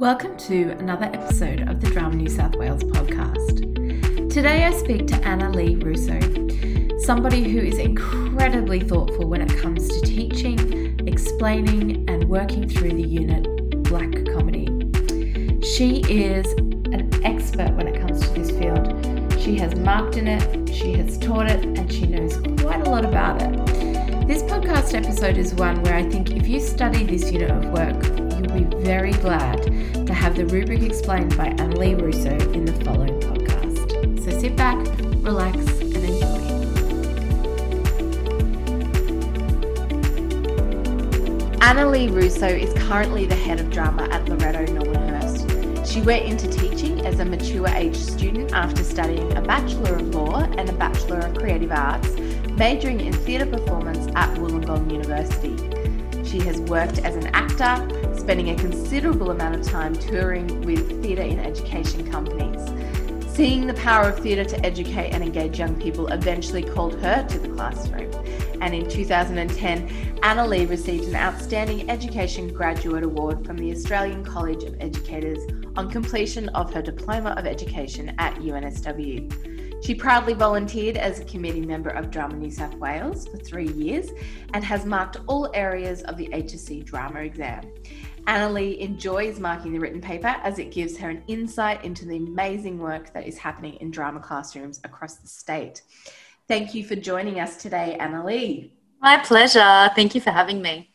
Welcome to another episode of the Drama New South Wales podcast. Today I speak to Annalie Russo, somebody who is incredibly thoughtful when it comes to teaching, explaining, and working through the unit Black Comedy. She is an expert when it comes to this field. She has marked in it, she has taught it, and she knows quite a lot about it. This podcast episode is one where I think if you study this unit of work, you'll be very glad to have the rubric explained by Annalie Russo in the following podcast. So sit back, relax, and enjoy. Annalie Russo is currently the head of drama at Loreto Normanhurst. She went into teaching as a mature age student after studying a Bachelor of Law and a Bachelor of Creative Arts, majoring in theatre performance at Wollongong University. She has worked as an actor, spending a considerable amount of time touring with theatre in education companies. Seeing the power of theatre to educate and engage young people eventually called her to the classroom. And in 2010, Annalie received an Outstanding Education Graduate Award from the Australian College of Educators on completion of her Diploma of Education at UNSW. She proudly volunteered as a committee member of Drama New South Wales for three years and has marked all areas of the HSC drama exam. Annalie enjoys marking the written paper as it gives her an insight into the amazing work that is happening in drama classrooms across the state. Thank you for joining us today, Annalie. My pleasure. Thank you for having me.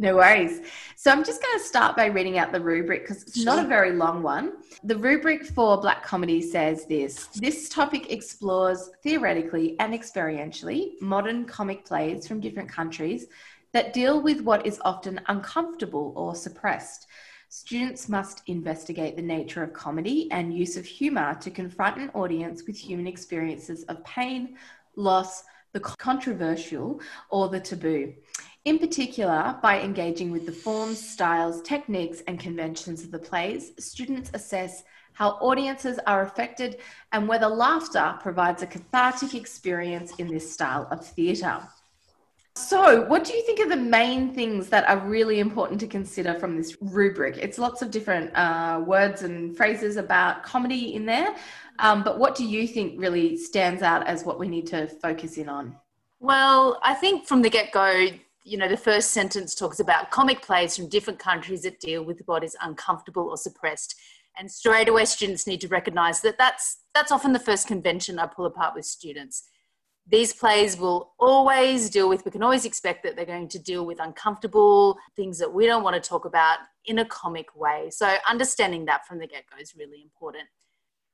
No worries. So I'm just going to start by reading out the rubric because it's not a very long one. The rubric for Black Comedy says this This topic explores theoretically and experientially modern comic plays from different countries that deal with what is often uncomfortable or suppressed. Students must investigate the nature of comedy and use of humour to confront an audience with human experiences of pain, loss, the controversial, or the taboo. In particular, by engaging with the forms, styles, techniques, and conventions of the plays, students assess how audiences are affected and whether laughter provides a cathartic experience in this style of theatre. So, what do you think are the main things that are really important to consider from this rubric? It's lots of different uh, words and phrases about comedy in there, um, but what do you think really stands out as what we need to focus in on? Well, I think from the get go, you know, the first sentence talks about comic plays from different countries that deal with what is uncomfortable or suppressed. And straight away, students need to recognize that that's, that's often the first convention I pull apart with students. These plays will always deal with, we can always expect that they're going to deal with uncomfortable things that we don't want to talk about in a comic way. So, understanding that from the get go is really important.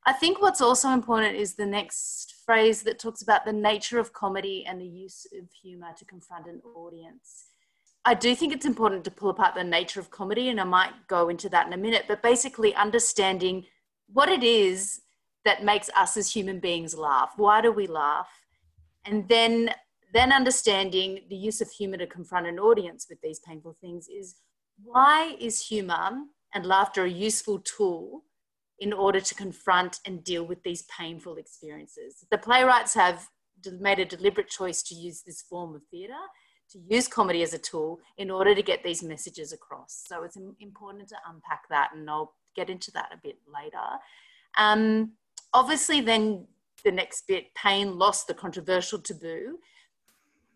I think what's also important is the next phrase that talks about the nature of comedy and the use of humor to confront an audience. I do think it's important to pull apart the nature of comedy, and I might go into that in a minute, but basically understanding what it is that makes us as human beings laugh. Why do we laugh? And then then understanding the use of humor to confront an audience with these painful things is why is humor and laughter a useful tool in order to confront and deal with these painful experiences. The playwrights have made a deliberate choice to use this form of theatre, to use comedy as a tool in order to get these messages across. So it's important to unpack that, and I'll get into that a bit later. Um, obviously, then the next bit pain, loss, the controversial taboo.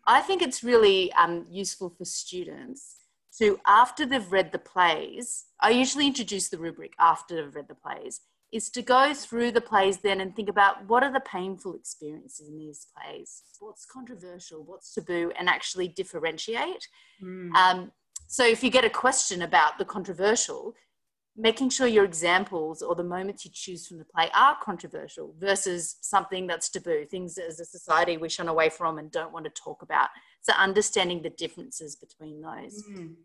I think it's really um, useful for students to after they've read the plays, I usually introduce the rubric after I've read the plays, is to go through the plays then and think about what are the painful experiences in these plays, what's controversial, what's taboo, and actually differentiate. Mm. Um, so if you get a question about the controversial, making sure your examples or the moments you choose from the play are controversial versus something that's taboo, things as a society we shun away from and don't want to talk about. So understanding the differences between those. Mm.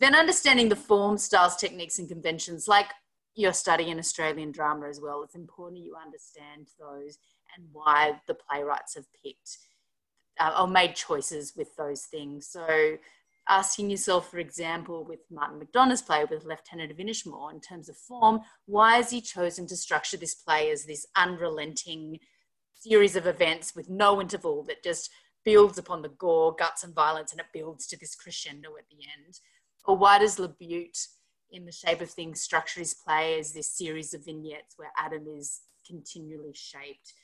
Then understanding the form, styles, techniques, and conventions, like you're studying Australian drama as well. It's important you understand those and why the playwrights have picked uh, or made choices with those things. So asking yourself, for example, with Martin McDonagh's play with Lieutenant of Inishmore, in terms of form, why has he chosen to structure this play as this unrelenting series of events with no interval that just builds upon the gore, guts, and violence, and it builds to this crescendo at the end? Or why does LaBute in the shape of things structure his play as this series of vignettes where Adam is continually shaped.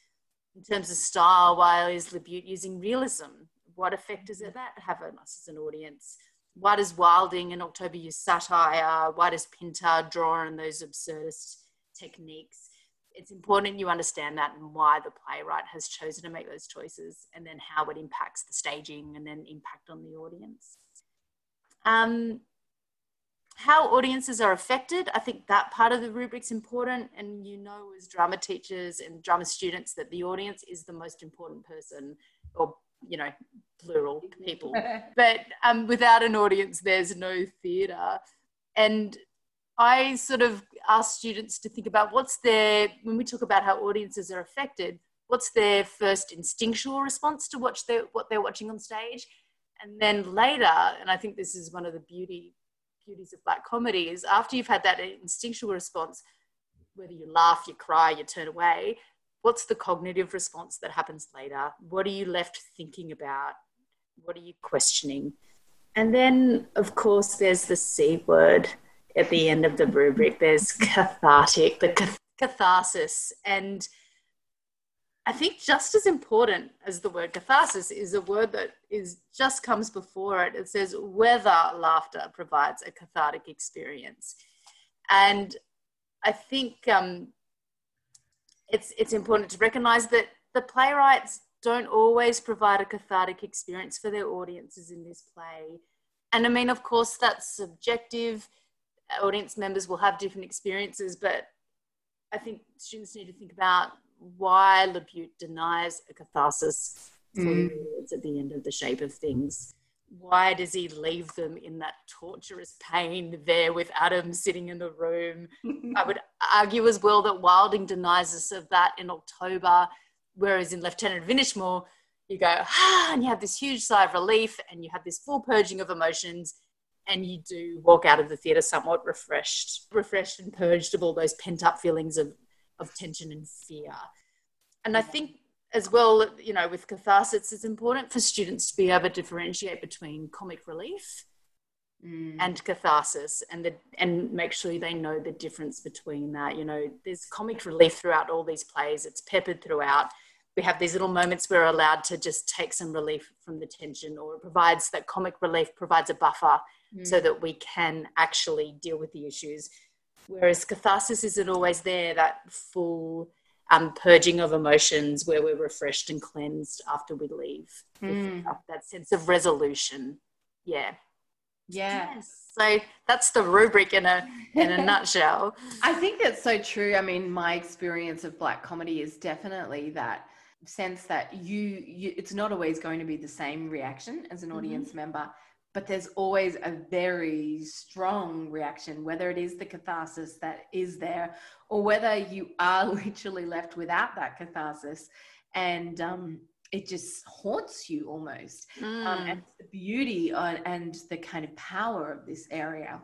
In terms of style, why is Labute using realism? What effect does that have on us as an audience? Why does Wilding and October use satire? Why does Pinter draw on those absurdist techniques? It's important you understand that and why the playwright has chosen to make those choices, and then how it impacts the staging and then impact on the audience. Um, how audiences are affected, I think that part of the rubric's important. And you know, as drama teachers and drama students, that the audience is the most important person, or you know, plural people. but um, without an audience, there's no theatre. And I sort of ask students to think about what's their, when we talk about how audiences are affected, what's their first instinctual response to watch their, what they're watching on stage? And then later, and I think this is one of the beauty beauties of black comedy is after you've had that instinctual response, whether you laugh, you cry, you turn away, what's the cognitive response that happens later? What are you left thinking about? What are you questioning? And then, of course, there's the C word at the end of the rubric. There's cathartic, the catharsis. And I think just as important as the word catharsis is a word that is just comes before it. It says whether laughter provides a cathartic experience, and I think um, it's it's important to recognise that the playwrights don't always provide a cathartic experience for their audiences in this play, and I mean, of course, that's subjective. Audience members will have different experiences, but I think students need to think about why Labute denies a catharsis mm. at the end of the shape of things. Why does he leave them in that torturous pain there with Adam sitting in the room? I would argue as well that Wilding denies us of that in October, whereas in Lieutenant of Inishmore, you go, ah, and you have this huge sigh of relief and you have this full purging of emotions and you do walk out of the theatre somewhat refreshed, refreshed and purged of all those pent up feelings of of tension and fear. And I think as well, you know, with catharsis, it's important for students to be able to differentiate between comic relief mm. and catharsis and the, and make sure they know the difference between that. You know, there's comic relief throughout all these plays, it's peppered throughout. We have these little moments where we're allowed to just take some relief from the tension, or it provides that comic relief provides a buffer mm. so that we can actually deal with the issues Whereas catharsis isn't always there, that full um, purging of emotions where we're refreshed and cleansed after we leave. Mm. That sense of resolution. Yeah. Yeah. Yes. So that's the rubric in a in a nutshell. I think that's so true. I mean, my experience of black comedy is definitely that sense that you, you it's not always going to be the same reaction as an mm-hmm. audience mm-hmm. member but there's always a very strong reaction, whether it is the catharsis that is there or whether you are literally left without that catharsis and um, it just haunts you almost. Mm. Um, and the beauty and the kind of power of this area.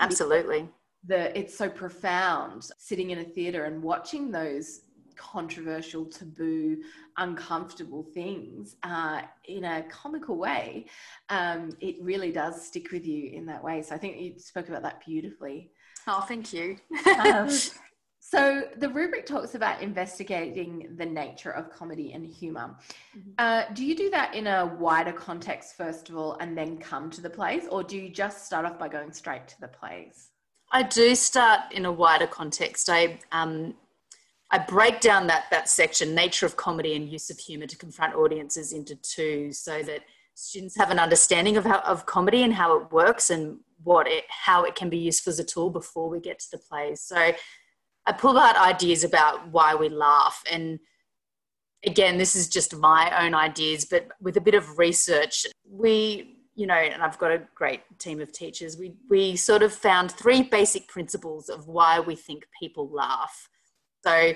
Absolutely. The, it's so profound sitting in a theater and watching those controversial, taboo, uncomfortable things uh, in a comical way, um, it really does stick with you in that way. So I think you spoke about that beautifully. Oh, thank you. um, so the rubric talks about investigating the nature of comedy and humor. Mm-hmm. Uh, do you do that in a wider context first of all, and then come to the plays, or do you just start off by going straight to the plays? I do start in a wider context. I um, I break down that that section, nature of comedy and use of humor, to confront audiences into two, so that students have an understanding of how of comedy and how it works and what it how it can be used as a tool before we get to the plays. So I pull out ideas about why we laugh and again this is just my own ideas but with a bit of research we you know and i've got a great team of teachers we we sort of found three basic principles of why we think people laugh so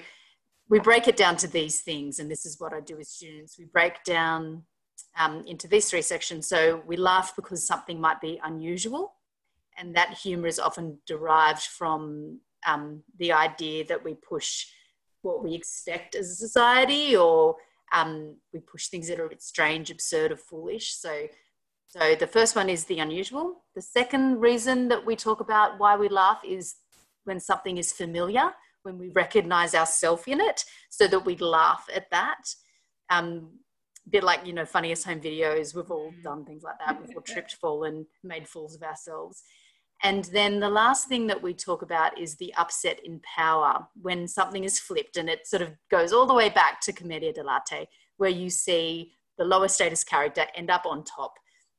we break it down to these things, and this is what I do with students. We break down um, into these three sections. So we laugh because something might be unusual, and that humour is often derived from um, the idea that we push what we expect as a society, or um, we push things that are a bit strange, absurd, or foolish. So So the first one is the unusual. The second reason that we talk about why we laugh is when something is familiar, when we recognize ourselves in it, so that we laugh at that. Um, a bit like, you know, funniest home videos, we've all mm. done things like that. We've all tripped, fallen, made fools of ourselves. And then the last thing that we talk about is the upset in power when something is flipped and it sort of goes all the way back to Commedia dell'arte, where you see the lower status character end up on top.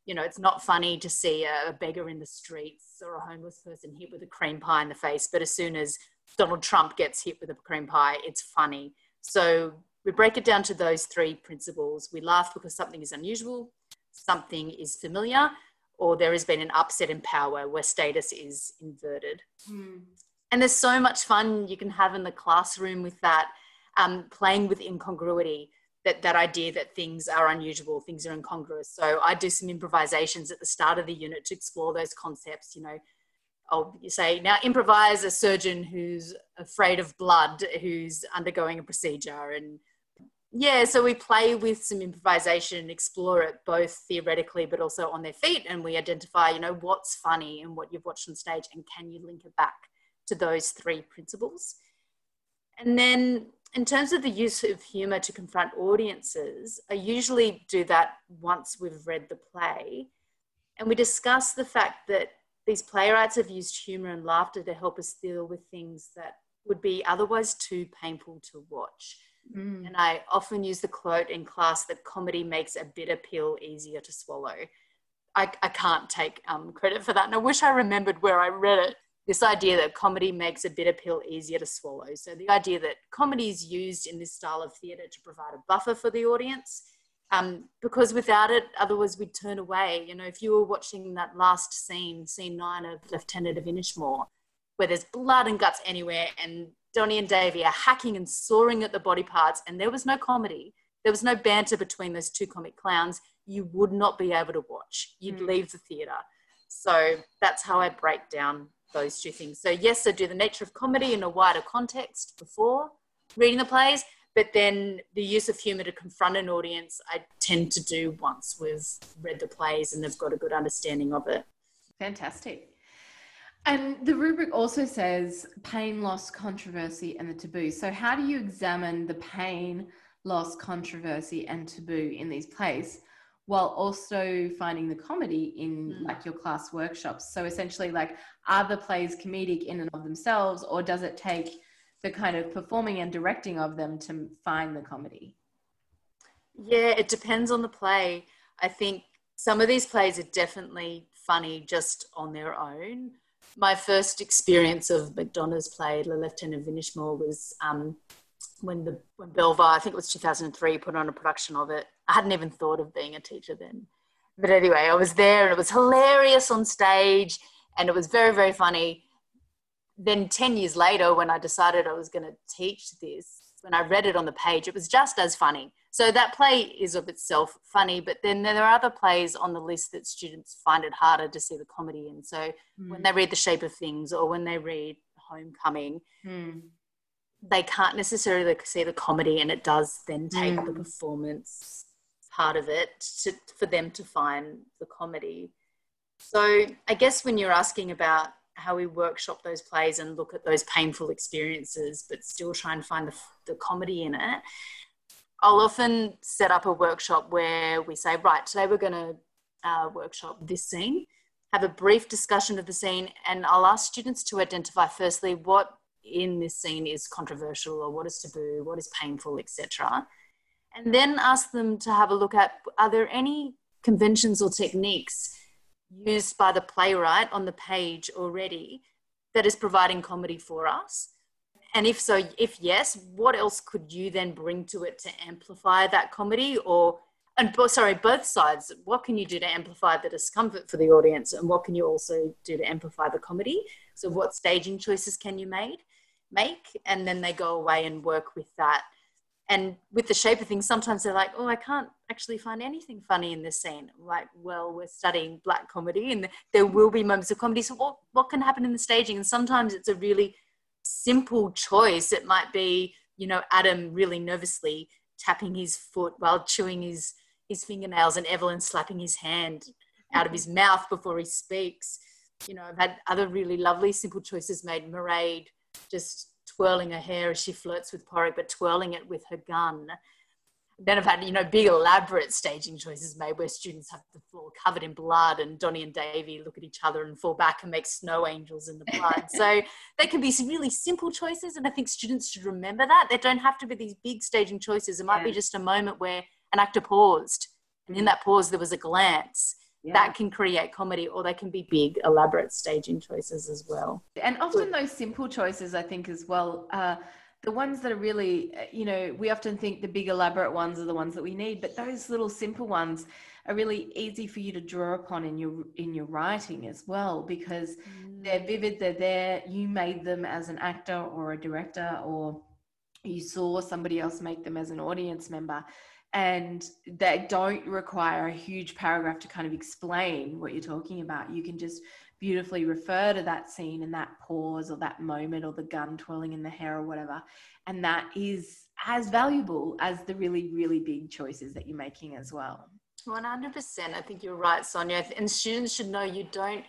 You know, it's not funny to see a beggar in the streets or a homeless person hit with a cream pie in the face, but as soon as Donald Trump gets hit with a cream pie, it's funny. So we break it down to those three principles. We laugh because something is unusual, something is familiar, or there has been an upset in power where status is inverted. Mm. And there's so much fun you can have in the classroom with that, um, playing with incongruity that that idea that things are unusual, things are incongruous. So I do some improvisations at the start of the unit to explore those concepts. You know, I'll say now improvise a surgeon who's afraid of blood, who's undergoing a procedure, and yeah, so we play with some improvisation and explore it both theoretically but also on their feet, and we identify, you know, what's funny and what you've watched on stage, and can you link it back to those three principles. And then in terms of the use of humor to confront audiences, I usually do that once we've read the play. And we discuss the fact that these playwrights have used humor and laughter to help us deal with things that would be otherwise too painful to watch. Mm. And I often use the quote in class that comedy makes a bitter pill easier to swallow. I, I can't take um, credit for that. And I wish I remembered where I read it this idea that comedy makes a bitter pill easier to swallow. So the idea that comedy is used in this style of theatre to provide a buffer for the audience, um, because without it, otherwise we'd turn away. You know, if you were watching that last scene, scene nine of Lieutenant of Inishmore, where there's blood and guts anywhere, and Donny and Davey are hacking and sawing at the body parts, and there was no comedy, there was no banter between those two comic clowns, you would not be able to watch. You'd mm. leave the theatre. So that's how I break down those two things. So, yes, I do the nature of comedy in a wider context before reading the plays, but then the use of humour to confront an audience, I tend to do once we've read the plays and they've got a good understanding of it. Fantastic. And the rubric also says pain, loss, controversy, and the taboo. So, how do you examine the pain, loss, controversy, and taboo in these plays? while also finding the comedy in mm. like your class workshops. So essentially, like, are the plays comedic in and of themselves, or does it take the kind of performing and directing of them to find the comedy? Yeah, it depends on the play. I think some of these plays are definitely funny just on their own. My first experience of McDonagh's play, Le Lieutenant of Inishmore, was um, when the when Belvoir, I think it was 2003, put on a production of it. I hadn't even thought of being a teacher then. But anyway, I was there and it was hilarious on stage and it was very, very funny. Then 10 years later, when I decided I was going to teach this, when I read it on the page, it was just as funny. So that play is of itself funny, but then there are other plays on the list that students find it harder to see the comedy in. So mm. when they read The Shape of Things or when they read Homecoming, mm they can't necessarily see the comedy and it does then take mm. the performance part of it to, for them to find the comedy so i guess when you're asking about how we workshop those plays and look at those painful experiences but still try and find the, the comedy in it i'll often set up a workshop where we say right today we're going to uh, workshop this scene have a brief discussion of the scene and i'll ask students to identify firstly what in this scene is controversial or what is taboo, what is painful, etc. And then ask them to have a look at are there any conventions or techniques used by the playwright on the page already that is providing comedy for us? And if so, if yes, what else could you then bring to it to amplify that comedy or and sorry, both sides. What can you do to amplify the discomfort for the audience, and what can you also do to amplify the comedy? So, what staging choices can you make? make and then they go away and work with that and with the shape of things sometimes they're like oh i can't actually find anything funny in this scene. I'm like well we're studying black comedy and there will be moments of comedy. So what, what can happen in the staging? And sometimes it's a really simple choice. It might be you know adam really nervously tapping his foot while chewing his his fingernails and evelyn slapping his hand out of his mm-hmm. mouth before he speaks. You know, I've had other really lovely simple choices made. Mairead just twirling her hair as she flirts with Padraic, but twirling it with her gun. Then I've had, you know, big elaborate staging choices made where students have the floor covered in blood and Donny and Davey look at each other and fall back and make snow angels in the blood. so they can be some really simple choices. And I think students should remember that. They don't have to be these big staging choices. It might yeah. be just a moment where an actor paused and in mm. that pause there was a glance yeah. that can create comedy or they can be big elaborate staging choices as well and often those simple choices i think as well uh, the ones that are really you know we often think the big elaborate ones are the ones that we need but those little simple ones are really easy for you to draw upon in your in your writing as well because mm. they're vivid they're there you made them as an actor or a director or you saw somebody else make them as an audience member and they don't require a huge paragraph to kind of explain what you're talking about. You can just beautifully refer to that scene and that pause or that moment or the gun twirling in the hair or whatever. And that is as valuable as the really, really big choices that you're making as well. 100%. I think you're right, Sonia. And students should know you don't,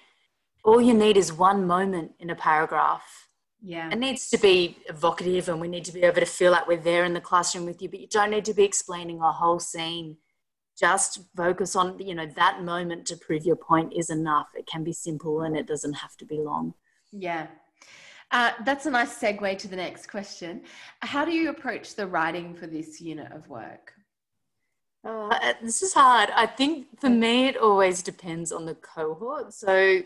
all you need is one moment in a paragraph yeah. It needs to be evocative and we need to be able to feel like we're there in the classroom with you, but you don't need to be explaining a whole scene. Just focus on, you know, that moment to prove your point is enough. It can be simple and it doesn't have to be long. Yeah. Uh, that's a nice segue to the next question. How do you approach the writing for this unit of work? Uh, this is hard. I think for me, it always depends on the cohort. So,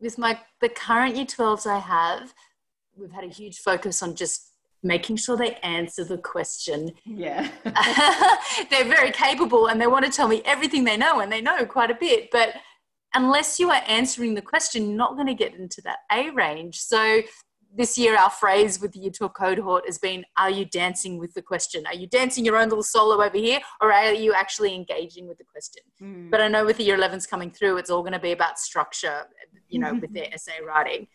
with my the current year 12s I have, we've had a huge focus on just making sure they answer the question. Yeah. They're very capable and they want to tell me everything they know, and they know quite a bit. But unless you are answering the question, you're not going to get into that A range. So this year, our phrase with the Year 12 cohort has been Are you dancing with the question? Are you dancing your own little solo over here, or are you actually engaging with the question? Mm. But I know with the Year 11s coming through, it's all going to be about structure, you know, with their essay writing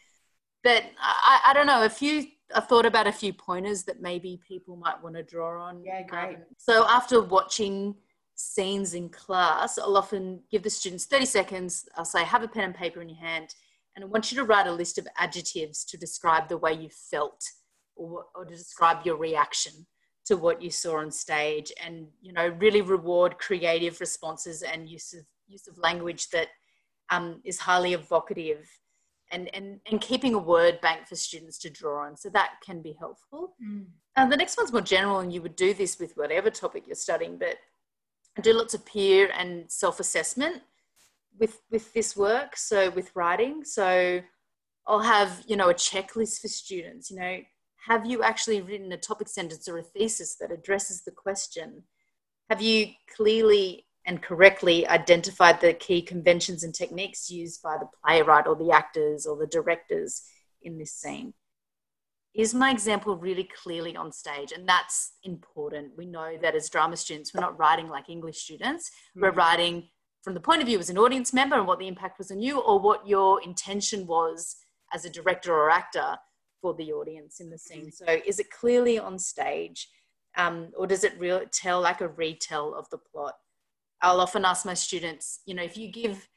but I, I don't know a few I thought about a few pointers that maybe people might want to draw on. Yeah, great. Um, so after watching scenes in class, I'll often give the students 30 seconds. I'll say, have a pen and paper in your hand, and I want you to write a list of adjectives to describe the way you felt or, or to describe your reaction to what you saw on stage and you know really reward creative responses and use of use of language that um, is highly evocative and, and, and keeping a word bank for students to draw on. So that can be helpful. Mm. And the next one's more general, and you would do this with whatever topic you're studying, but I do lots of peer and self-assessment with with this work. So with writing, so I'll have you know a checklist for students. You know, have you actually written a topic sentence or a thesis that addresses the question? Have you clearly and correctly identified the key conventions and techniques used by the playwright or the actors or the directors in this scene. Is my example really clearly on stage? And that's important. We know that as drama students, we're not writing like English students. Mm-hmm. We're writing from the point of view as an audience member and what the impact was on you, or what your intention was as a director or actor for the audience in the scene. So, is it clearly on stage, um, or does it re- tell like a retell of the plot? I'll often ask my students, you know, if you give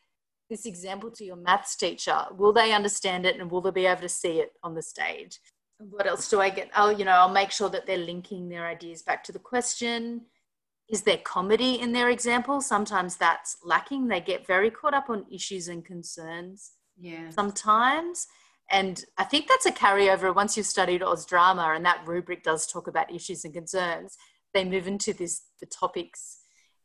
this example to your maths teacher, will they understand it and will they be able to see it on the stage? What else do I get? Oh, you know, I'll make sure that they're linking their ideas back to the question. Is there comedy in their example? Sometimes that's lacking. They get very caught up on issues and concerns. Yeah. Sometimes. And I think that's a carryover once you've studied Oz drama and that rubric does talk about issues and concerns. They move into this the topics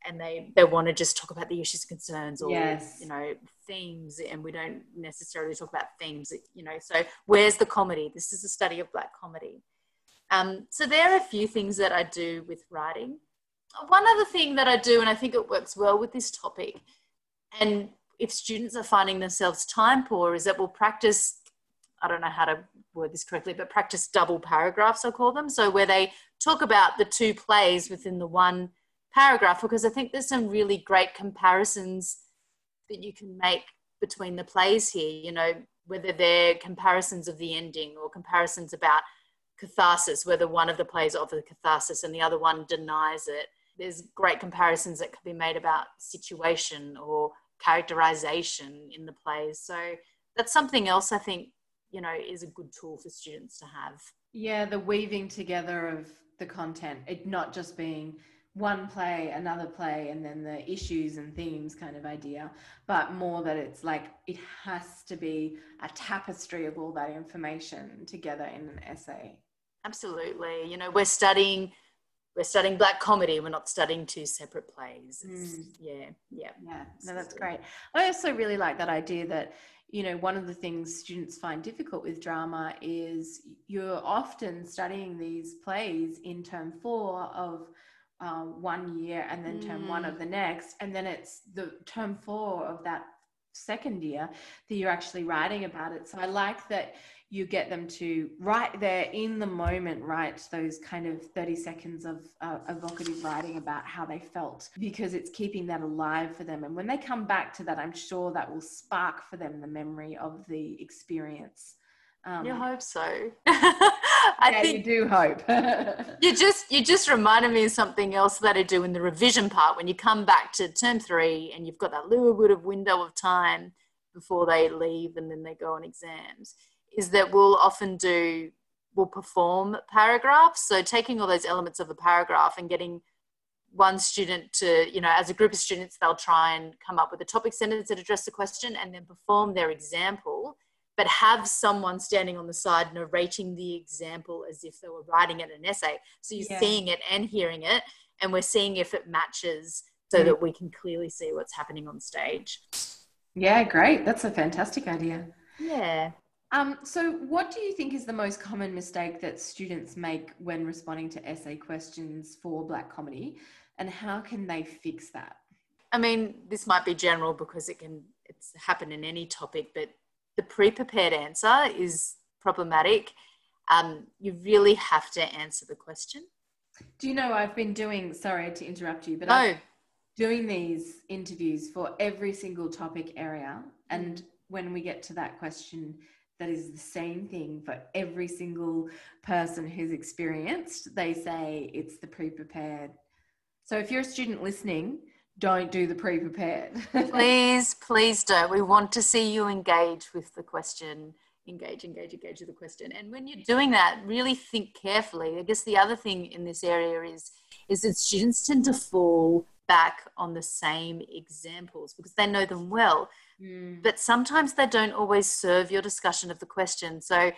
and they they want to just talk about the issues and concerns or yes. you know themes and we don't necessarily talk about themes you know so where's the comedy? This is a study of black comedy. Um, so there are a few things that i do with writing. One other thing that i do and i think it works well with this topic and if students are finding themselves time poor is that we'll practice i don't know how to word this correctly but practice double paragraphs i call them. So where they talk about the two plays within the one paragraph because I think there's some really great comparisons that you can make between the plays here, you know, whether they're comparisons of the ending or comparisons about catharsis, whether one of the plays offers catharsis and the other one denies it. There's great comparisons that could be made about situation or characterization in the plays. So that's something else I think, you know, is a good tool for students to have. Yeah, the weaving together of the content, it not just being one play, another play, and then the issues and themes kind of idea, but more that it's like it has to be a tapestry of all that information together in an essay. Absolutely. You know, we're studying we're studying black comedy we're not studying two separate plays mm. yeah yeah yeah no that's great i also really like that idea that you know one of the things students find difficult with drama is you're often studying these plays in term four of uh, one year and then term mm. one of mm. the next and then it's the term four of that second year that you're actually writing about it so i like that you get them to right there in the moment write those kind of 30 seconds of uh, evocative writing about how they felt because it's keeping that alive for them and when they come back to that i'm sure that will spark for them the memory of the experience um, you hope so I yeah, think you do hope. you just you just reminded me of something else that I do in the revision part. When you come back to term three and you've got that little bit of window of time before they leave and then they go on exams is that we'll often do we'll perform paragraphs. So taking all those elements of a paragraph and getting one student to you know as a group of students they'll try and come up with a topic sentence that address the question and then perform their example but have someone standing on the side narrating the example as if they were writing it an essay so you're yeah. seeing it and hearing it and we're seeing if it matches so mm. that we can clearly see what's happening on stage yeah great that's a fantastic idea yeah um, so, what do you think is the most common mistake that students make when responding to essay questions for Black comedy, and how can they fix that? I mean, this might be general because it can it's happen in any topic, but the pre-prepared answer is problematic. Um, you really have to answer the question. Do you know I've been doing? Sorry to interrupt you, but no. I'm doing these interviews for every single topic area, and mm. when we get to that question that is the same thing for every single person who's experienced. They say it's the pre prepared. So if you're a student listening, don't do the pre prepared. please, please don't. We want to see you engage with the question. Engage, engage, engage with the question. And when you're doing that, really think carefully. I guess the other thing in this area is is that students tend to fall back on the same examples because they know them well. Mm. But sometimes they don't always serve your discussion of the question. So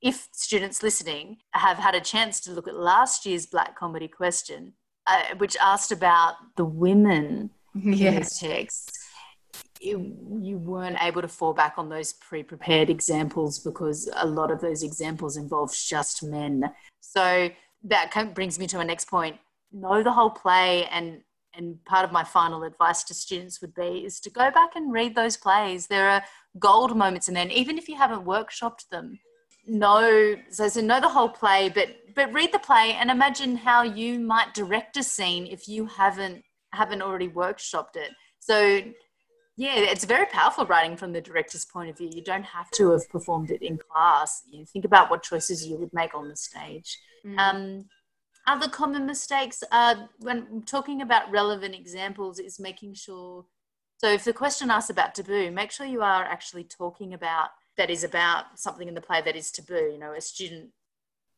if students listening have had a chance to look at last year's Black Comedy question, uh, which asked about the women yes. in the text, you, you weren't able to fall back on those pre-prepared examples because a lot of those examples involve just men. So that brings me to my next point. Know the whole play and and part of my final advice to students would be is to go back and read those plays. There are gold moments in there, and even if you haven't workshopped them, know so, so know the whole play, but but read the play and imagine how you might direct a scene if you haven't haven't already workshopped it. So yeah, it's very powerful writing from the director's point of view. You don't have to have performed it in class. You think about what choices you would make on the stage. Mm. Um, other common mistakes are when talking about relevant examples is making sure. So if the question asks about taboo, make sure you are actually talking about that is about something in the play that is taboo. You know, a student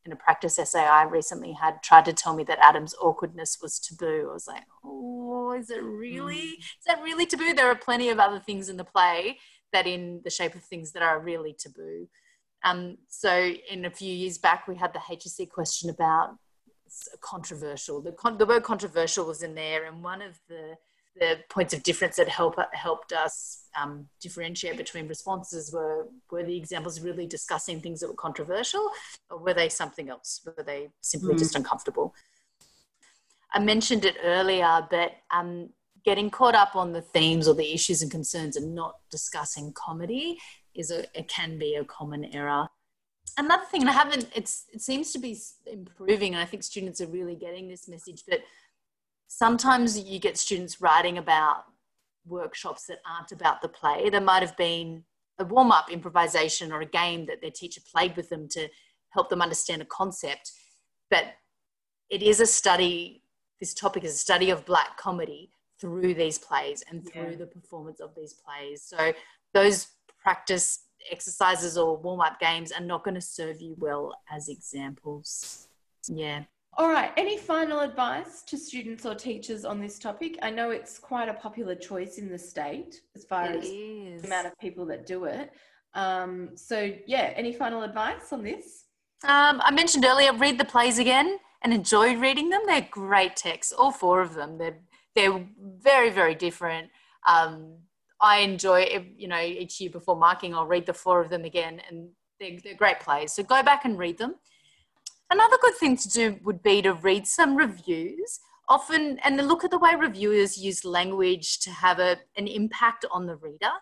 in a practice essay I recently had tried to tell me that Adam's awkwardness was taboo. I was like, oh, is it really? Mm. Is that really taboo? There are plenty of other things in the play that in the shape of things that are really taboo. Um, so in a few years back, we had the HSC question about controversial. The, con- the word controversial was in there, and one of the the points of difference that help helped us um, differentiate between responses were were the examples really discussing things that were controversial, or were they something else? Were they simply mm. just uncomfortable? I mentioned it earlier, but um, getting caught up on the themes or the issues and concerns and not discussing comedy is a it can be a common error another thing, and I haven't, it's, it seems to be improving, and I think students are really getting this message, but sometimes you get students writing about workshops that aren't about the play. There might have been a warm up improvisation or a game that their teacher played with them to help them understand a concept, but it is a study, this topic is a study of black comedy through these plays and through yeah. the performance of these plays. So those practice exercises or warm up games are not going to serve you well as examples. Yeah. All right. Any final advice to students or teachers on this topic? I know it's quite a popular choice in the state as far it as is. the amount of people that do it. Um, so, yeah, any final advice on this? Um, I mentioned earlier, read the plays again and enjoy reading them. They're great texts, all four of them. They're they're very very different. Um, I enjoy you know each year before marking, I'll read the four of them again, and they're, they're great plays. So go back and read them. Another good thing to do would be to read some reviews. Often, and look at the way reviewers use language to have a, an impact on the reader.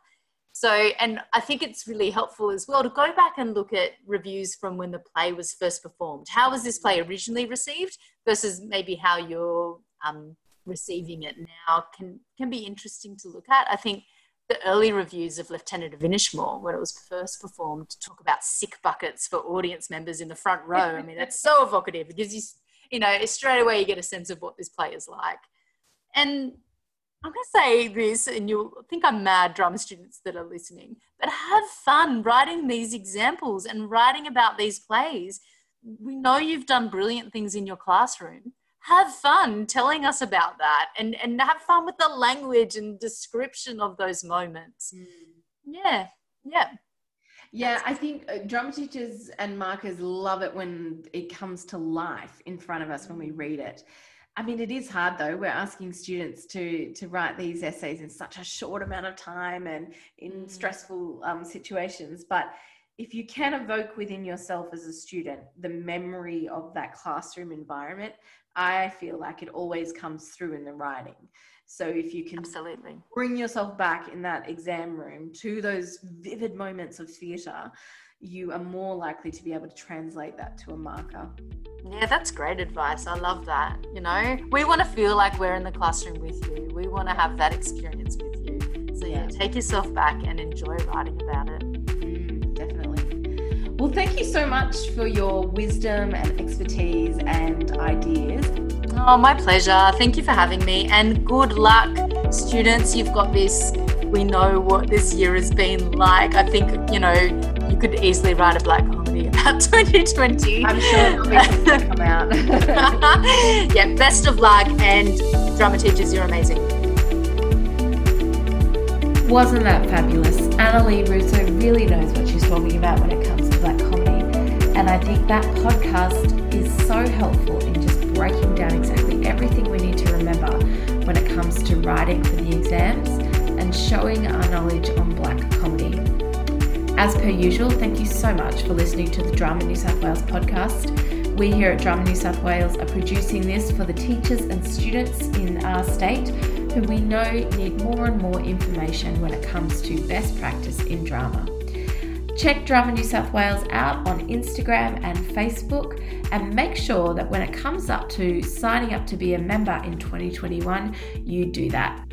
So, and I think it's really helpful as well to go back and look at reviews from when the play was first performed. How was this play originally received versus maybe how you're um, receiving it now can, can be interesting to look at. I think the early reviews of Lieutenant of Inishmore, when it was first performed, to talk about sick buckets for audience members in the front row. I mean, that's so evocative because you, you know, straight away you get a sense of what this play is like. And I'm going to say this, and you'll think I'm mad, drama students that are listening, but have fun writing these examples and writing about these plays. We know you've done brilliant things in your classroom. Have fun telling us about that and, and have fun with the language and description of those moments. Mm. Yeah, yeah. Yeah, I think uh, drama teachers and markers love it when it comes to life in front of us when we read it. I mean, it is hard though. We're asking students to to write these essays in such a short amount of time and in mm. stressful um, situations. But if you can evoke within yourself as a student the memory of that classroom environment, I feel like it always comes through in the writing. So if you can absolutely bring yourself back in that exam room to those vivid moments of theatre, you are more likely to be able to translate that to a marker. Yeah, that's great advice. I love that. You know, we want to feel like we're in the classroom with you. We want to have that experience with you. So yeah, take yourself back and enjoy writing about it. Definitely. Well, thank you so much for your wisdom and expertise and ideas. Oh, my pleasure. Thank you for having me and good luck, students. You've got this. We know what this year has been like. I think, you know, you could easily write a black comedy about 2020. I'm sure it'll be come out. yeah, best of luck and drama teachers, you're amazing. Wasn't that fabulous? Annalie Russo really knows what she's talking about when it comes to black comedy. And I think that podcast is so helpful in just breaking down exactly everything we need to remember when it comes to writing for the exams and showing our knowledge on black comedy. As per usual, thank you so much for listening to the Drama New South Wales podcast. We here at Drama New South Wales are producing this for the teachers and students in our state who we know need more and more information when it comes to best practice in drama. Check Drama New South Wales out on Instagram and Facebook and make sure that when it comes up to signing up to be a member in 2021, you do that.